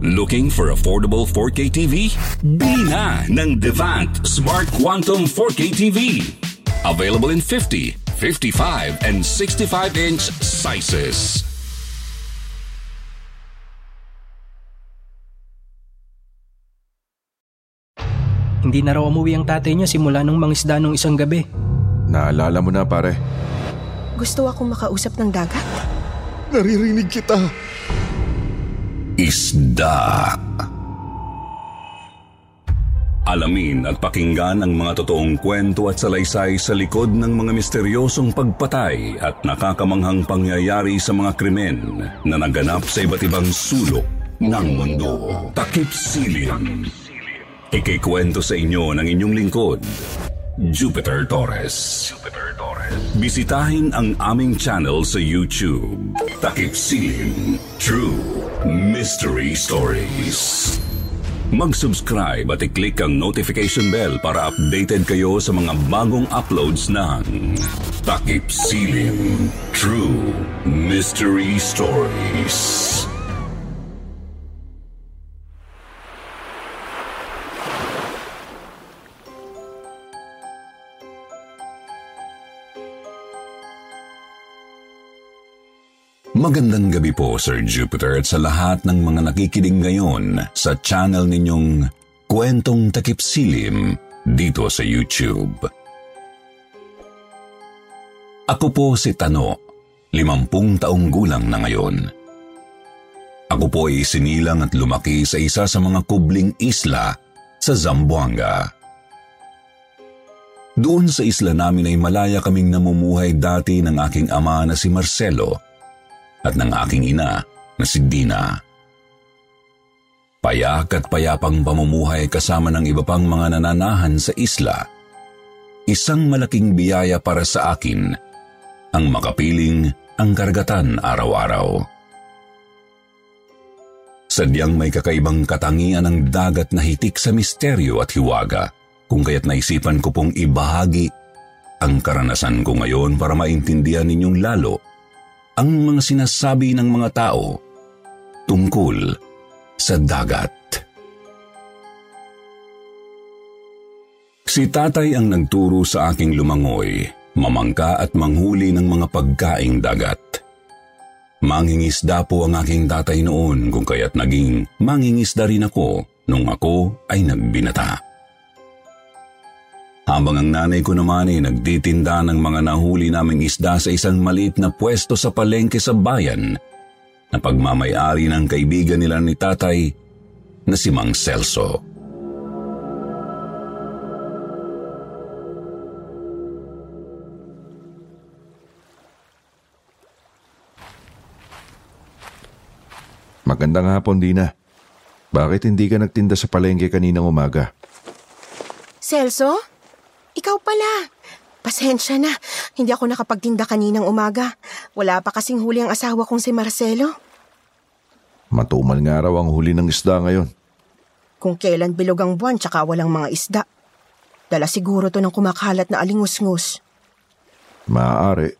Looking for affordable 4K TV? Bili na ng Devant Smart Quantum 4K TV. Available in 50, 55, and 65-inch sizes. Hindi na raw umuwi ang tatay niya simula nung mangisda nung isang gabi. Naalala mo na pare. Gusto akong makausap ng dagat. Naririnig kita. Isda. Alamin at pakinggan ang mga totoong kwento at salaysay sa likod ng mga misteryosong pagpatay at nakakamanghang pangyayari sa mga krimen na naganap sa iba't ibang sulok ng mundo. Takip Silim. Ikikwento sa inyo ng inyong lingkod, Jupiter Torres. Jupiter Torres. Bisitahin ang aming channel sa YouTube. Takip Silim. True Mystery Stories. Mag-subscribe at i-click ang notification bell para updated kayo sa mga bagong uploads ng Takip Silim. True Mystery Stories. Magandang gabi po, Sir Jupiter, at sa lahat ng mga nakikinig ngayon sa channel ninyong Kwentong Takip Silim dito sa YouTube. Ako po si Tano, limampung taong gulang na ngayon. Ako po ay sinilang at lumaki sa isa sa mga kubling isla sa Zamboanga. Doon sa isla namin ay malaya kaming namumuhay dati ng aking ama na si Marcelo at ng aking ina na si Dina. Payak at payapang pamumuhay kasama ng iba pang mga nananahan sa isla. Isang malaking biyaya para sa akin ang makapiling ang karagatan araw-araw. Sadyang may kakaibang katangian ng dagat na hitik sa misteryo at hiwaga kung kaya't naisipan ko pong ibahagi ang karanasan ko ngayon para maintindihan ninyong lalo ang mga sinasabi ng mga tao tungkol sa dagat. Si tatay ang nagturo sa aking lumangoy, mamangka at manghuli ng mga pagkaing dagat. Mangingisda po ang aking tatay noon kung kaya't naging mangingisda rin ako nung ako ay nagbinata. Habang ang nanay ko naman ay nagtitinda ng mga nahuli naming isda sa isang maliit na pwesto sa palengke sa bayan na pagmamayari ng kaibigan nila ni tatay na si Mang Celso. Magandang hapon, Dina. Bakit hindi ka nagtinda sa palengke kaninang umaga? Celso? Ikaw pala. Pasensya na. Hindi ako nakapagtinda kaninang umaga. Wala pa kasing huli ang asawa kong si Marcelo. Matumal nga raw ang huli ng isda ngayon. Kung kailan bilog ang buwan tsaka walang mga isda. Dala siguro to ng kumakalat na alingus-ngus. Maaari.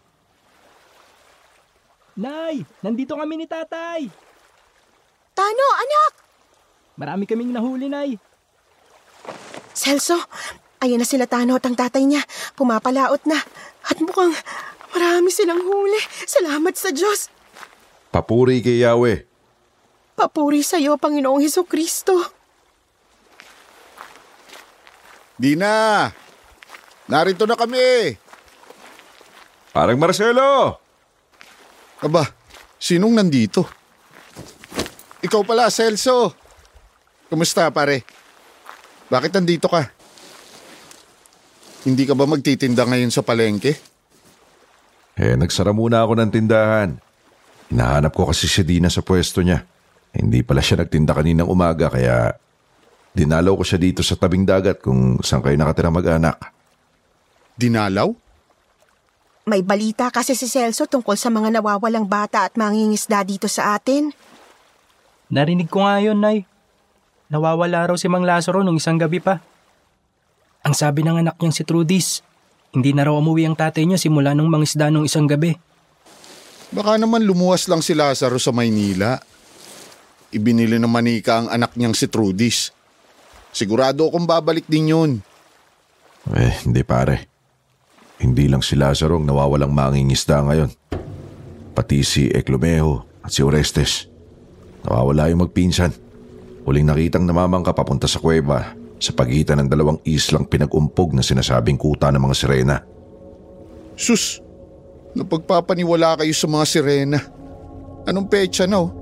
Nay, nandito kami ni tatay. Tano, anak! Marami kaming nahuli, Nay. Celso, ayan na sila Tano at ang tatay niya. Pumapalaot na. At mukhang marami silang huli. Salamat sa Diyos. Papuri kay Yahweh. Papuri sa iyo, Panginoong Heso Kristo. Dina! Narito na kami! Parang Marcelo! Aba, sinong nandito? Ikaw pala, Celso. Kumusta, pare? Bakit nandito ka? Hindi ka ba magtitinda ngayon sa palengke? Eh, nagsara muna ako ng tindahan. Nahanap ko kasi si Dina sa pwesto niya. Hindi pala siya nagtinda kaninang umaga kaya dinalaw ko siya dito sa tabing dagat kung saan kayo nakatira mag-anak. Dinalaw? May balita kasi si Celso tungkol sa mga nawawalang bata at mangingisda dito sa atin. Narinig ko nga yun, Nay. Nawawala raw si Mang Lazaro nung isang gabi pa. Ang sabi ng anak niyang si Trudis, hindi na raw umuwi ang tatay niya simula nung mangisda nung isang gabi. Baka naman lumuwas lang si Lazaro sa Maynila. Ibinili ng manika ang anak niyang si Trudis. Sigurado akong babalik din yun. Eh, hindi pare. Hindi lang si Lazaro ang nawawalang mangingisda ngayon. Pati si Eclomejo at si Orestes. Nawawala yung magpinsan. Huling nakitang namamangka papunta sa kuweba sa pagitan ng dalawang islang pinag-umpog na sinasabing kuta ng mga sirena. Sus, napagpapaniwala kayo sa mga sirena. Anong petsa na oh?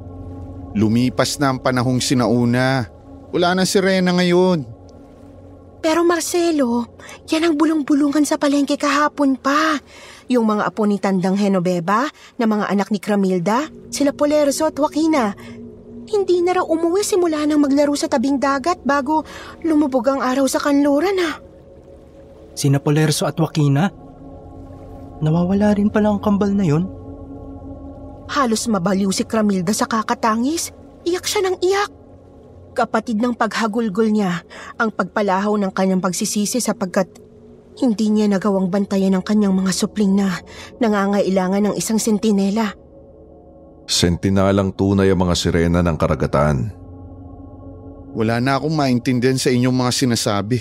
Lumipas na ang panahong sinauna. Wala na sirena ngayon. Pero Marcelo, yan ang bulong-bulungan sa palengke kahapon pa. Yung mga apo ni Tandang Genoveva na mga anak ni Cramilda, sila Polerso at Joaquina. Hindi na raw umuwi simula nang maglaro sa tabing dagat bago lumubog ang araw sa kanluran ha. Sina Polerso at Joaquina? Nawawala rin pala ang kambal na yun. Halos mabaliw si Cramilda sa kakatangis. Iyak siya ng iyak. Kapatid ng paghagulgol niya ang pagpalahaw ng kanyang pagsisisi sapagkat hindi niya nagawang bantayan ang kanyang mga supling na nangangailangan ng isang sentinela. Sentinalang tunay ang mga sirena ng karagatan. Wala na akong maintindihan sa inyong mga sinasabi.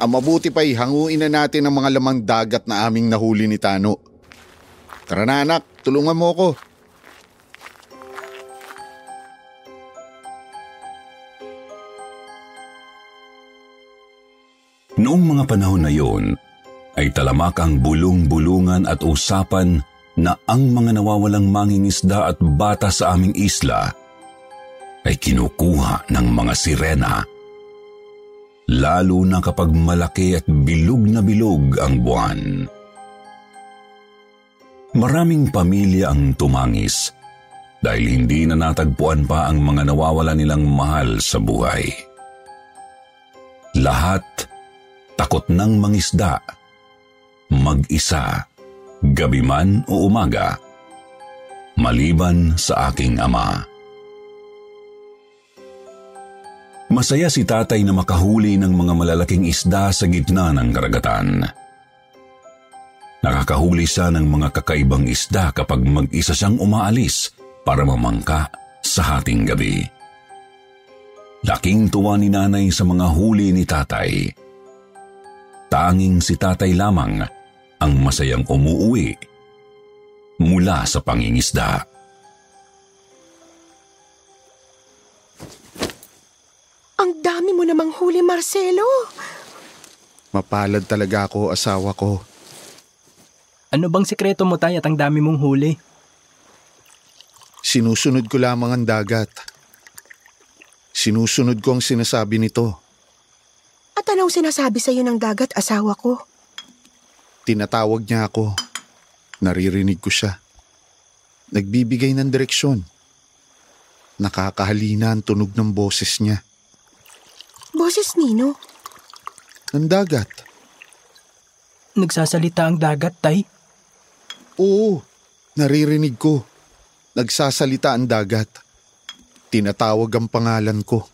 Ang mabuti pa'y hanguin na natin ang mga lamang dagat na aming nahuli ni Tano. Tara na anak, tulungan mo ko. Noong mga panahon na yon, ay talamak ang bulong-bulungan at usapan na ang mga nawawalang mangingisda at bata sa aming isla ay kinukuha ng mga sirena. Lalo na kapag malaki at bilog na bilog ang buwan. Maraming pamilya ang tumangis dahil hindi na natagpuan pa ang mga nawawala nilang mahal sa buhay. Lahat takot ng mangisda, mag-isa, gabi man o umaga, maliban sa aking ama. Masaya si tatay na makahuli ng mga malalaking isda sa gitna ng karagatan. Nakakahuli siya ng mga kakaibang isda kapag mag-isa siyang umaalis para mamangka sa hating gabi. Laking tuwa ni nanay sa mga huli ni tatay. Tanging si tatay lamang ang masayang umuuwi mula sa pangingisda. Ang dami mo namang huli, Marcelo. Mapalad talaga ako, asawa ko. Ano bang sikreto mo tay at ang dami mong huli? Sinusunod ko lamang ang dagat. Sinusunod ko ang sinasabi nito. At anong sinasabi sa'yo ng dagat, asawa ko? Tinatawag niya ako. Naririnig ko siya. Nagbibigay ng direksyon. Nakakahalina ang tunog ng boses niya. Boses Nino? Ng dagat. Nagsasalita ang dagat, tay? Oo, naririnig ko. Nagsasalita ang dagat. Tinatawag ang pangalan ko.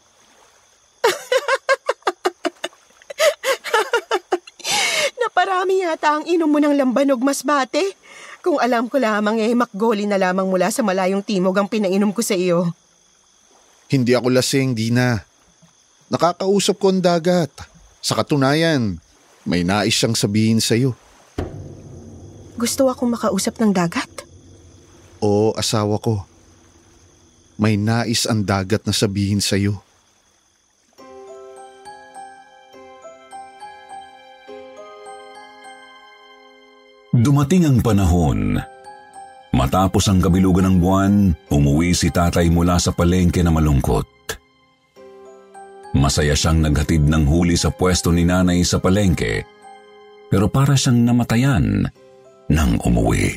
Naparami yata ang inom mo ng lambanog masbate. Kung alam ko lamang eh, makgoli na lamang mula sa malayong timog ang pinainom ko sa iyo. Hindi ako lasing, Dina. Nakakausap ko ang dagat. Sa katunayan, may nais siyang sabihin sa'yo. Gusto akong makausap ng dagat? Oo, asawa ko. May nais ang dagat na sabihin sa'yo. Dumating ang panahon. Matapos ang kabilugan ng buwan, umuwi si tatay mula sa palengke na malungkot. Masaya siyang naghatid ng huli sa pwesto ni nanay sa palengke, pero para siyang namatayan nang umuwi.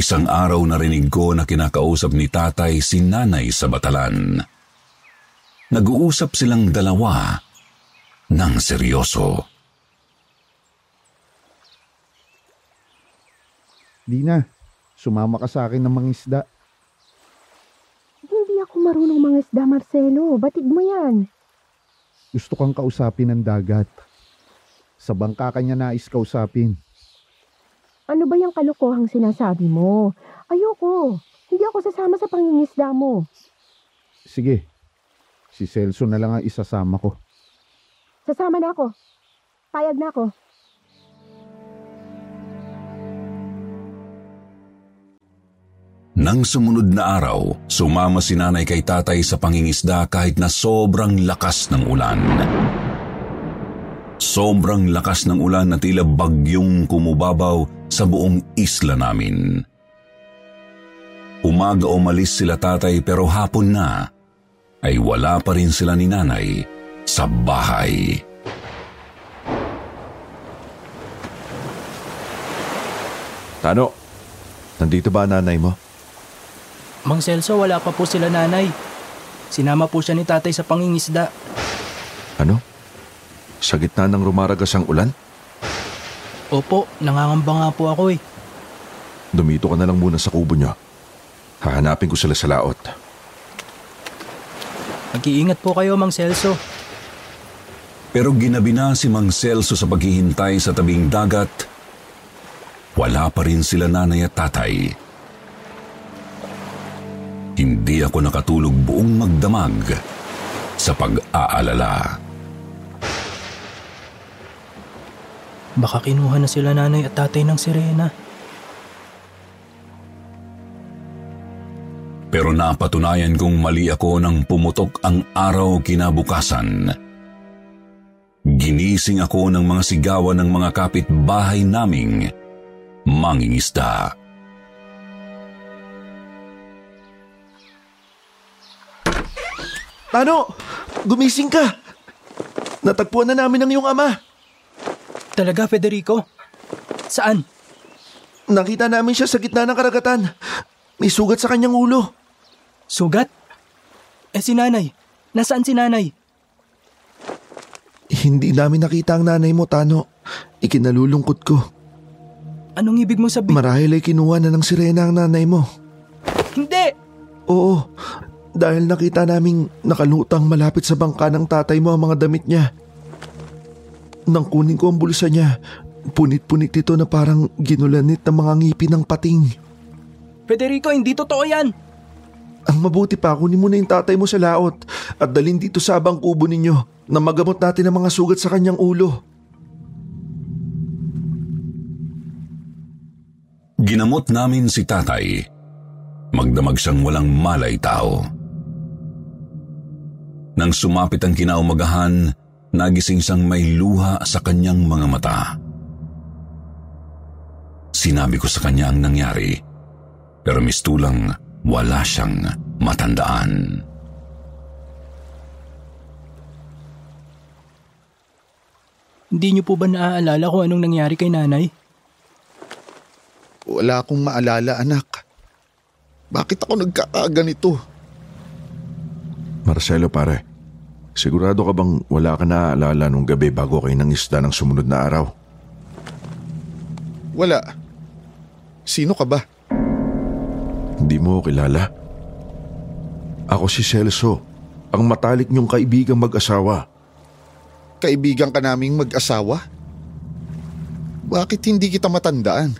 Isang araw narinig ko na kinakausap ni tatay si nanay sa batalan. Nag-uusap silang dalawa ng seryoso. Dina, sumama ka sa akin ng mga isda. Hindi ako marunong mga isda, Marcelo. Batid mo yan. Gusto kang kausapin ng dagat. Sa bangka kanya nais kausapin. Ano ba yung kalokohang sinasabi mo? Ayoko. Hindi ako sasama sa pangingisda mo. Sige, si Celso na lang ang isasama ko. Sasama na ako. Payag na ako. Nang sumunod na araw, sumama si nanay kay tatay sa pangingisda kahit na sobrang lakas ng ulan. Sobrang lakas ng ulan na tila bagyong kumubabaw sa buong isla namin. Umaga umalis sila tatay pero hapon na ay wala pa rin sila ni nanay sa bahay. Tano, nandito ba nanay mo? Mang Celso, wala pa po sila nanay. Sinama po siya ni tatay sa pangingisda. Ano? Sa gitna ng rumaragas ang ulan? Opo, nangangamba nga po ako eh. Dumito ka na lang muna sa kubo niyo. Hahanapin ko sila sa laot. Mag-iingat po kayo, Mang Celso. Pero ginabi na si Mang Celso sa paghihintay sa tabing dagat. Wala pa rin sila nanay at tatay. Hindi ako nakatulog buong magdamag sa pag-aalala. Baka kinuha na sila nanay at tatay ng sirena. Pero napatunayan kong mali ako nang pumutok ang araw kinabukasan. Ginising ako ng mga sigawan ng mga kapitbahay naming mangingisda. Tano! Gumising ka! Natagpuan na namin ang iyong ama. Talaga, Federico? Saan? Nakita namin siya sa gitna ng karagatan. May sugat sa kanyang ulo. Sugat? Eh si nanay. Nasaan si nanay? Hindi namin nakita ang nanay mo, Tano. Ikinalulungkot ko. Anong ibig mo sabihin? Marahil ay kinuha na ng sirena ang nanay mo. Hindi! Oo, dahil nakita naming nakalutang malapit sa bangka ng tatay mo ang mga damit niya. Nang kunin ko ang bulsa niya, punit-punit ito na parang ginulanit ng mga ngipin ng pating. Federico, hindi totoo yan! Ang mabuti pa, kunin mo na yung tatay mo sa laot at dalhin dito sa abang kubo ninyo na magamot natin ang mga sugat sa kanyang ulo. Ginamot namin si tatay. Magdamag siyang walang malay tao. Nang sumapit ang kinaumagahan, nagising siyang may luha sa kanyang mga mata. Sinabi ko sa kanya ang nangyari, pero mistulang wala siyang matandaan. Hindi niyo po ba naaalala kung anong nangyari kay nanay? Wala akong maalala, anak. Bakit ako nagkakaganito? Marcelo pare, sigurado ka bang wala ka naaalala nung gabi bago kayo ng isda ng sumunod na araw? Wala. Sino ka ba? Hindi mo kilala? Ako si Celso, ang matalik niyong kaibigang mag-asawa. Kaibigan ka naming mag-asawa? Bakit hindi kita matandaan?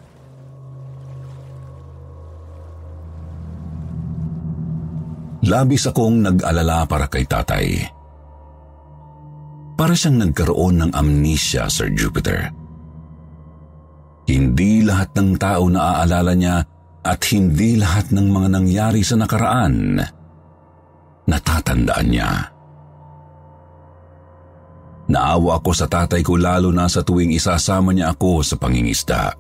Labis akong nag-alala para kay tatay. Para siyang nagkaroon ng amnesia, Sir Jupiter. Hindi lahat ng tao naaalala niya at hindi lahat ng mga nangyari sa nakaraan natatandaan niya. Naawa ako sa tatay ko lalo na sa tuwing isasama niya ako sa pangingisda.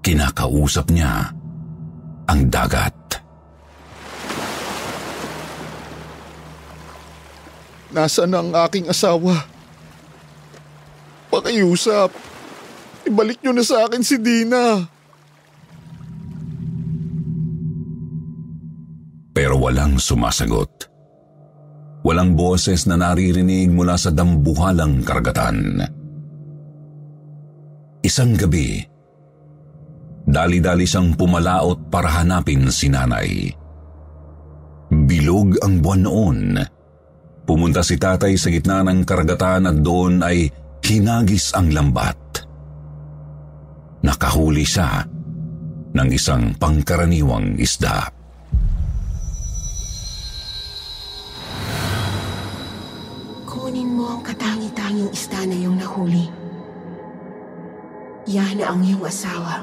Kinakausap niya ang dagat. Nasaan na ang aking asawa? Pakiusap. Ibalik niyo na sa akin si Dina. Pero walang sumasagot. Walang boses na naririnig mula sa dambuhalang karagatan. Isang gabi, dali-dali siyang pumalaot para hanapin si nanay. Bilog ang buwan noon. Pumunta si tatay sa gitna ng karagatan at doon ay hinagis ang lambat. Nakahuli siya ng isang pangkaraniwang isda. Nahuli. Yan ang iyong asawa.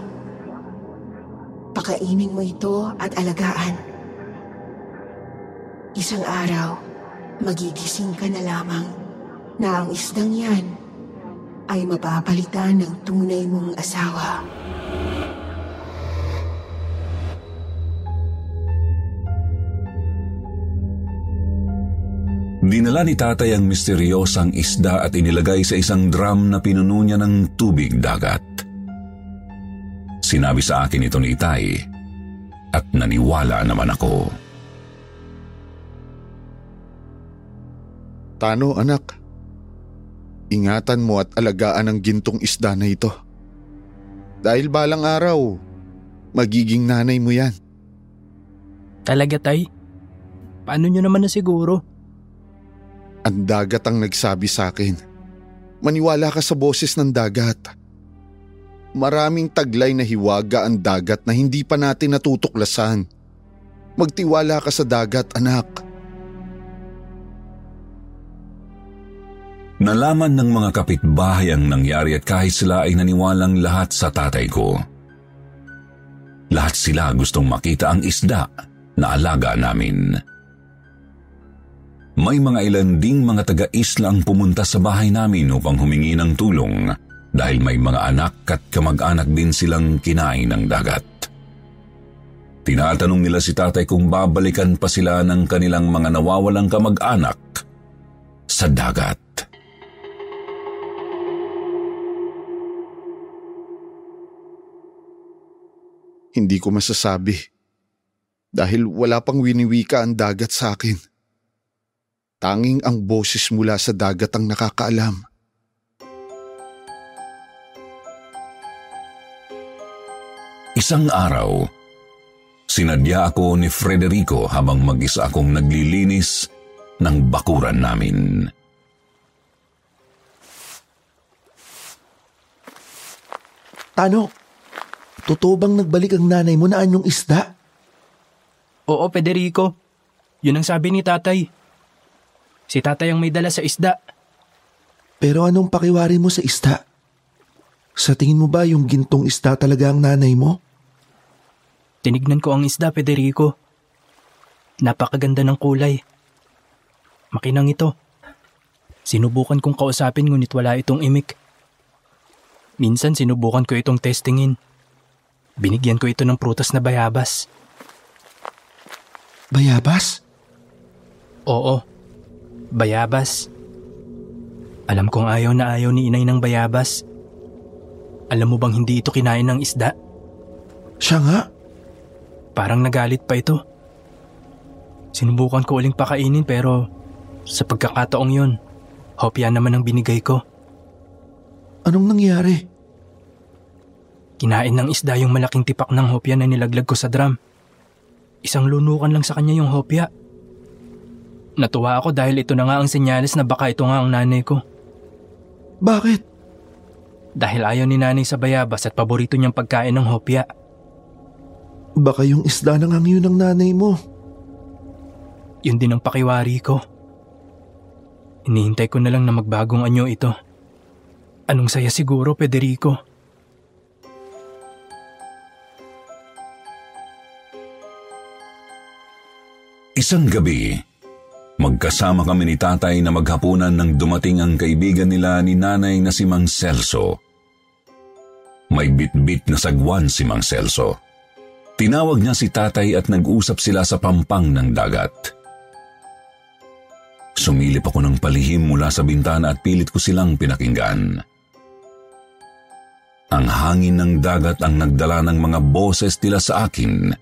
Pakainin mo ito at alagaan. Isang araw, magigising ka na lamang na ang isdang yan ay mapapalitan ng tunay mong asawa. Dinala ni tatay ang misteryosang isda at inilagay sa isang drum na pinuno niya ng tubig dagat. Sinabi sa akin ito ni Itay at naniwala naman ako. Tano anak, ingatan mo at alagaan ang gintong isda na ito. Dahil balang araw, magiging nanay mo yan. Talaga tay? Paano nyo naman na siguro? Ang dagat ang nagsabi sa akin. Maniwala ka sa boses ng dagat. Maraming taglay na hiwaga ang dagat na hindi pa natin natutuklasan. Magtiwala ka sa dagat, anak. Nalaman ng mga kapitbahay ang nangyari at kahit sila ay naniwalang lahat sa tatay ko. Lahat sila gustong makita ang isda na alaga namin. May mga ilan ding mga taga-isla ang pumunta sa bahay namin upang humingi ng tulong dahil may mga anak at kamag-anak din silang kinain ng dagat. Tinatanong nila si tatay kung babalikan pa sila ng kanilang mga nawawalang kamag-anak sa dagat. Hindi ko masasabi. Dahil wala pang winiwika ang dagat sa akin. Tanging ang boses mula sa dagat ang nakakaalam. Isang araw, sinadya ako ni Frederico habang mag-isa akong naglilinis ng bakuran namin. Tano, totoo bang nagbalik ang nanay mo na anyong isda? Oo, Federico. Yun ang sabi ni tatay. Si tatay ang may dala sa isda. Pero anong pakiwari mo sa isda? Sa tingin mo ba yung gintong isda talaga ang nanay mo? Tinignan ko ang isda, Federico. Napakaganda ng kulay. Makinang ito. Sinubukan kong kausapin ngunit wala itong imik. Minsan sinubukan ko itong testingin. Binigyan ko ito ng prutas na bayabas. Bayabas? Oo, bayabas. Alam kong ayaw na ayaw ni inay ng bayabas. Alam mo bang hindi ito kinain ng isda? Siya nga. Parang nagalit pa ito. Sinubukan ko uling pakainin pero sa pagkakataong yun, hopya naman ang binigay ko. Anong nangyari? Kinain ng isda yung malaking tipak ng hopya na nilaglag ko sa drum. Isang lunukan lang sa kanya yung hopya. Natuwa ako dahil ito na nga ang senyales na baka ito nga ang nanay ko. Bakit? Dahil ayaw ni nanay sa bayabas at paborito niyang pagkain ng hopya. Baka yung isda ng hangyo ng nanay mo. Yun din ang pakiwari ko. Inihintay ko na lang na magbagong anyo ito. Anong saya siguro, Federico? Isang gabi, magkasama kami ni tatay na maghapunan nang dumating ang kaibigan nila ni nanay na si Mang Celso. May bitbit na sagwan si Mang Celso. Tinawag niya si tatay at nag-usap sila sa pampang ng dagat. Sumilip ako ng palihim mula sa bintana at pilit ko silang pinakinggan. Ang hangin ng dagat ang nagdala ng mga boses nila sa akin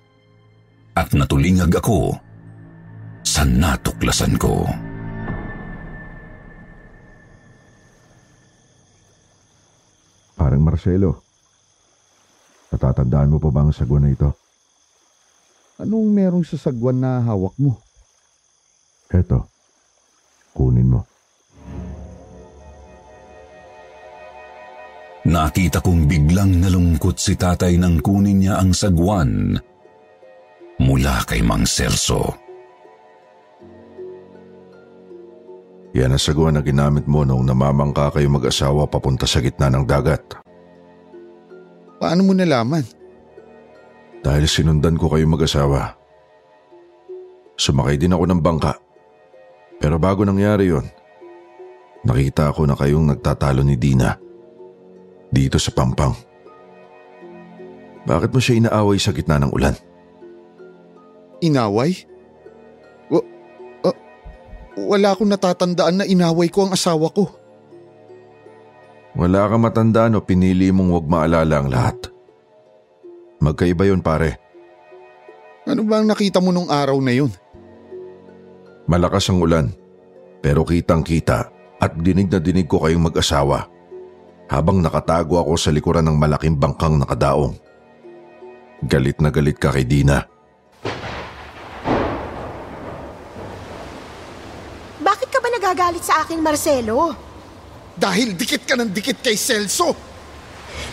at natulingag ako sa natuklasan ko. Parang Marcelo. Natatandaan mo pa ba ang sagwan na ito? Anong merong sa sagwan na hawak mo? Eto. Kunin mo. Nakita kong biglang nalungkot si tatay nang kunin niya ang sagwan mula kay Mang Celso. Yan ang sagwan na ginamit mo noong namamangka kayo mag-asawa papunta sa gitna ng dagat. Paano mo nalaman? Dahil sinundan ko kayo mag-asawa. Sumakay din ako ng bangka. Pero bago nangyari yon, nakita ko na kayong nagtatalo ni Dina. Dito sa Pampang. Bakit mo siya inaaway sa gitna ng ulan? Inaway? Wa- ah, wala akong natatandaan na inaway ko ang asawa ko. Wala kang matandaan o pinili mong huwag maalala ang lahat. Magkaiba yon pare. Ano ba ang nakita mo nung araw na yun? Malakas ang ulan. Pero kitang kita at dinig na dinig ko kayong mag-asawa. Habang nakatago ako sa likuran ng malaking bangkang nakadaong. Galit na galit ka kay Dina. Bakit nagagalit sa akin, Marcelo? Dahil dikit ka ng dikit kay Celso.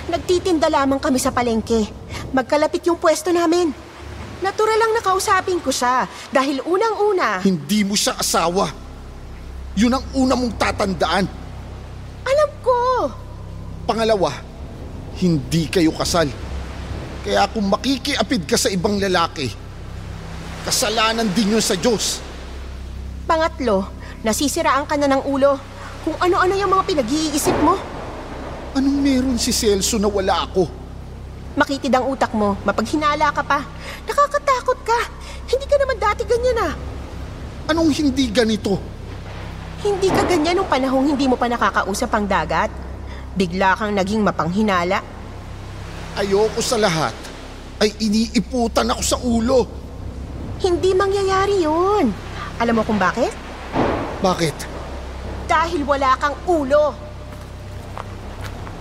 Nagtitinda lamang kami sa palengke. Magkalapit yung pwesto namin. Natural lang nakausapin ko siya dahil unang-una, Hindi mo siya asawa. Yun ang una mong tatandaan. alam ko. Pangalawa, hindi kayo kasal. Kaya kung makikiapid ka sa ibang lalaki, kasalanan din yun sa Diyos. Pangatlo, nasisiraan ka na ng ulo. Kung ano-ano yung mga pinag-iisip mo. Anong meron si Celso na wala ako? Makitid ang utak mo, mapaghinala ka pa. Nakakatakot ka. Hindi ka naman dati ganyan ah. Anong hindi ganito? Hindi ka ganyan nung panahong hindi mo pa nakakausap ang dagat. Bigla kang naging mapanghinala. Ayoko sa lahat ay iniiputan ako sa ulo. Hindi mangyayari yun. Alam mo kung bakit? Bakit? Dahil wala kang ulo.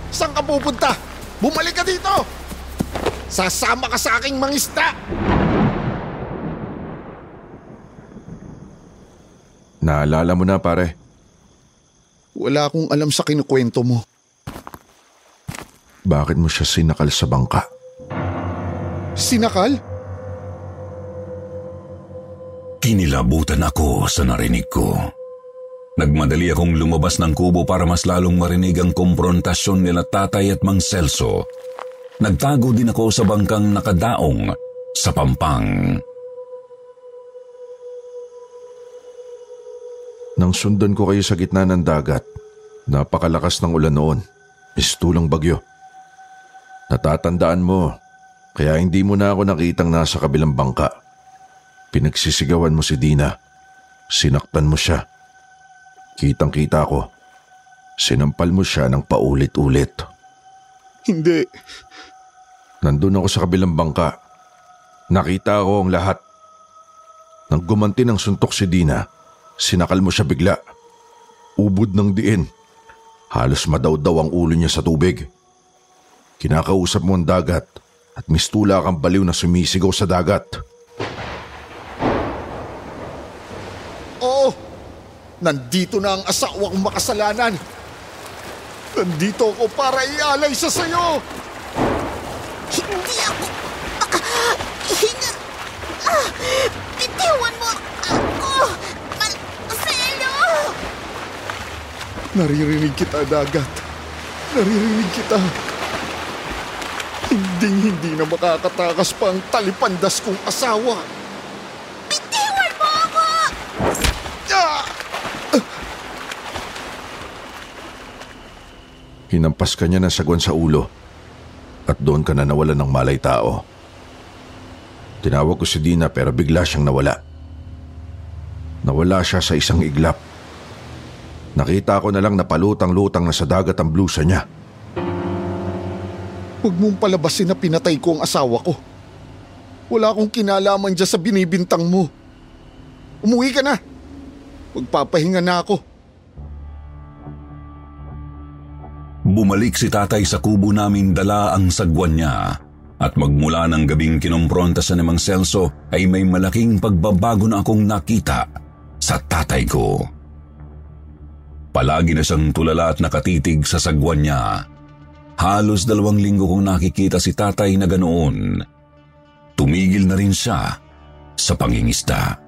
Saan ka pupunta? Bumalik ka dito! Sasama ka sa aking mangista! Naalala mo na pare. Wala akong alam sa kinukwento mo. Bakit mo siya sinakal sa bangka? Sinakal? Kinilabutan ako sa narinig ko. Nagmadali akong lumabas ng kubo para mas lalong marinig ang komprontasyon nila tatay at mang Celso. Nagtago din ako sa bangkang nakadaong sa pampang. Nang sundan ko kayo sa gitna ng dagat, napakalakas ng ulan noon. Mistulang bagyo. Natatandaan mo, kaya hindi mo na ako nakitang nasa kabilang bangka. Pinagsisigawan mo si Dina. Sinaktan mo siya. Kitang kita ko. Sinampal mo siya ng paulit-ulit. Hindi. Nandun ako sa kabilang bangka. Nakita ko ang lahat. Nang gumanti ng suntok si Dina, sinakal mo siya bigla. Ubod ng diin. Halos madawdaw ang ulo niya sa tubig. Kinakausap mo ang dagat at mistula kang baliw na sumisigaw sa dagat. Oo. Nandito na ang asawa kong makasalanan. Nandito ako para ialay sa sayo. Hindi ako makahinga. Ah, bitiwan mo ako. Marcelo! Naririnig kita, dagat. Naririnig kita. Hinding hindi na makakatakas pa ang talipandas kong asawa. Bitiwan mo ako! Ah! Hinampas ka niya ng sagwan sa ulo at doon ka na nawalan ng malay tao. Tinawag ko si Dina pero bigla siyang nawala. Nawala siya sa isang iglap. Nakita ko na lang na palutang-lutang na sa dagat ang blusa niya. Huwag mong palabasin na pinatay ko ang asawa ko. Wala akong kinalaman dyan sa binibintang mo. Umuwi ka na. Magpapahinga na ako. Bumalik si tatay sa kubo namin dala ang sagwan niya. At magmula ng gabing kinompronta sa namang Celso ay may malaking pagbabago na akong nakita sa tatay ko. Palagi na siyang tulala at nakatitig sa sagwan niya. Halos dalawang linggo kong nakikita si tatay na ganoon. Tumigil na rin siya sa pangingisda.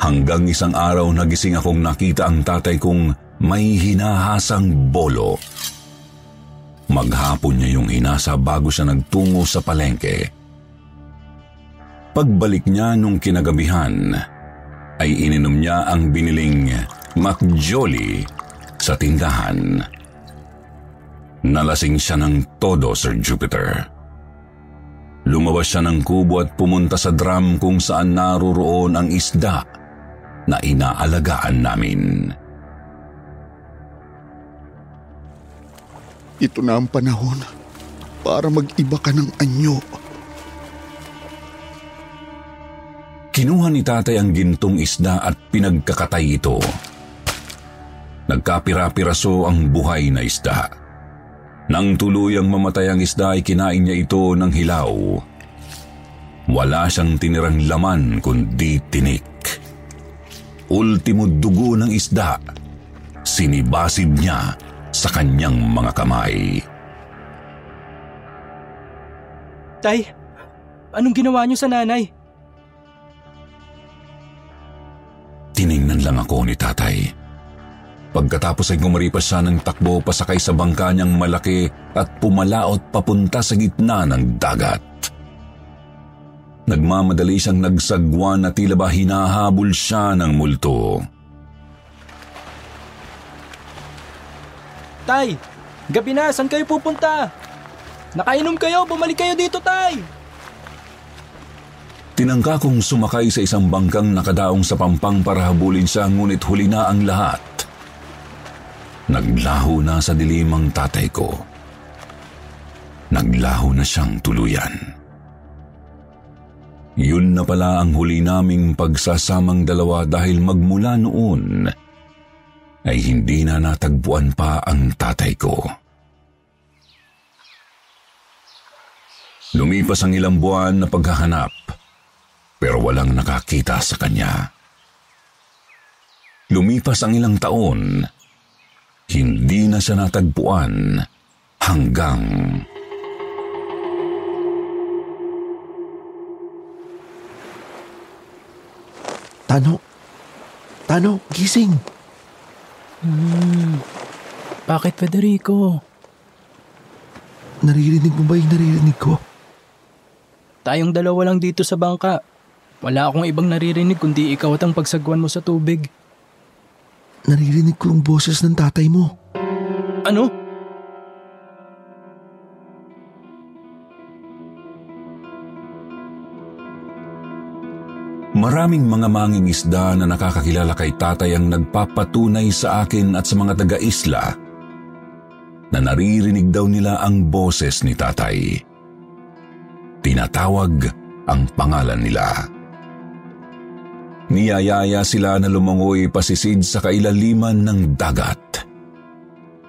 Hanggang isang araw nagising akong nakita ang tatay kong may hinahasang bolo. Maghapon niya yung hinasa bago siya nagtungo sa palengke. Pagbalik niya nung kinagabihan, ay ininom niya ang biniling McJolly sa tindahan. Nalasing siya ng todo, Sir Jupiter. Lumabas siya ng kubo at pumunta sa drum kung saan naroroon ang isda na inaalagaan namin. Ito na ang panahon para mag-iba ka ng anyo. Kinuha ni tatay ang gintong isda at pinagkakatay ito. Nagkapira-piraso ang buhay na isda. Nang tuluyang mamatay ang isda ay kinain niya ito ng hilaw. Wala siyang tinirang laman kundi tinik. Ultimo dugo ng isda, sinibasib niya sa kanyang mga kamay. Tay, anong ginawa niyo sa nanay? Tiningnan lang ako ni tatay. Pagkatapos ay gumaripas siya ng takbo pasakay sa bangka niyang malaki at pumalaot papunta sa gitna ng dagat. Nagmamadali siyang nagsagwan na tila ba hinahabol siya ng multo. Tay, gabi na, saan kayo pupunta? Nakainom kayo, bumalik kayo dito, Tay! Tinangka kong sumakay sa isang bangkang nakadaong sa pampang para habulin siya ngunit huli na ang lahat. Naglaho na sa dilim ang tatay ko. Naglaho na siyang tuluyan. Yun na pala ang huli naming pagsasamang dalawa dahil magmula noon ay hindi na natagpuan pa ang tatay ko. Lumipas ang ilang buwan na paghahanap pero walang nakakita sa kanya. Lumipas ang ilang taon, hindi na siya natagpuan hanggang... Tano, Tano, gising. Hmm, bakit Federico? Naririnig mo ba yung naririnig ko? Tayong dalawa lang dito sa bangka. Wala akong ibang naririnig kundi ikaw at ang pagsagwan mo sa tubig. Naririnig ko yung boses ng tatay mo. Ano? Maraming mga manging isda na nakakakilala kay tatay ang nagpapatunay sa akin at sa mga taga-isla na naririnig daw nila ang boses ni tatay. Tinatawag ang pangalan nila. Niyayaya sila na lumangoy pasisid sa kailaliman ng dagat.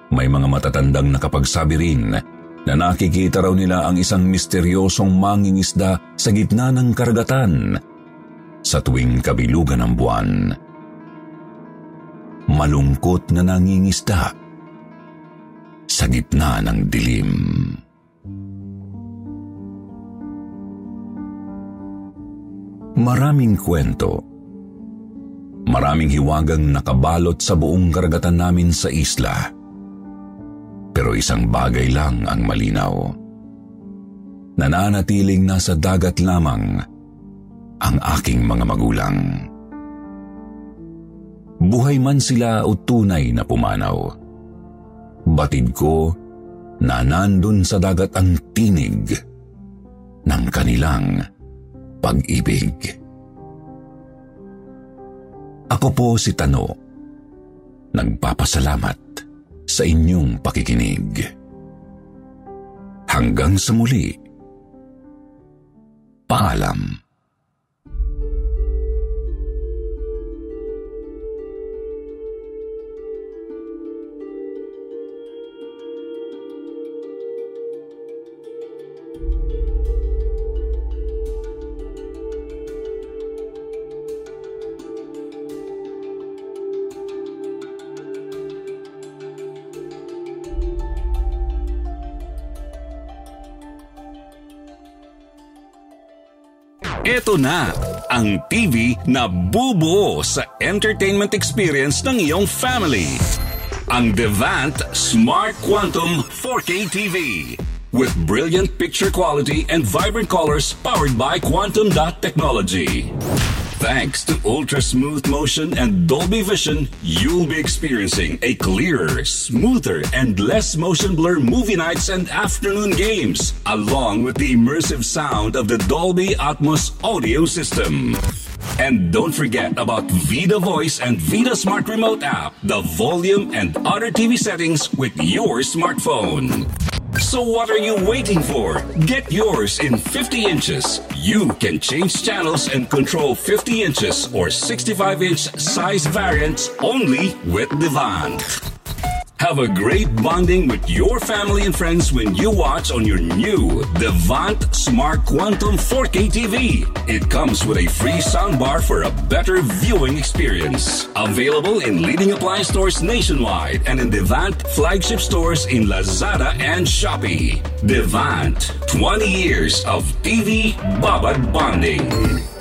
May mga matatandang nakapagsabi rin na nakikita raw nila ang isang misteryosong manging isda sa gitna ng karagatan sa tuwing kabilugan ng buwan. Malungkot na nangingisda sa gitna ng dilim. Maraming kwento. Maraming hiwagang nakabalot sa buong karagatan namin sa isla. Pero isang bagay lang ang malinaw. Nananatiling nasa dagat lamang ang aking mga magulang. Buhay man sila o tunay na pumanaw. Batid ko na nandun sa dagat ang tinig ng kanilang pag-ibig. Ako po si Tano. Nagpapasalamat sa inyong pakikinig. Hanggang sa muli, Paalam. Ito na ang TV na bubuo sa entertainment experience ng iyong family. Ang Devant Smart Quantum 4K TV with brilliant picture quality and vibrant colors powered by Quantum Dot Technology. Thanks to ultra smooth motion and Dolby Vision, you'll be experiencing a clearer, smoother, and less motion blur movie nights and afternoon games, along with the immersive sound of the Dolby Atmos audio system. And don't forget about Vida Voice and Vida Smart Remote app, the volume and other TV settings with your smartphone. So what are you waiting for? Get yours in 50 inches. You can change channels and control 50 inches or 65 inch size variants only with Devant. Have a great bonding with your family and friends when you watch on your new Devant Smart Quantum 4K TV. It comes with a free soundbar for a better viewing experience. Available in leading appliance stores nationwide and in Devant flagship stores in Lazada and Shopee. Devant, 20 years of TV Babad bonding.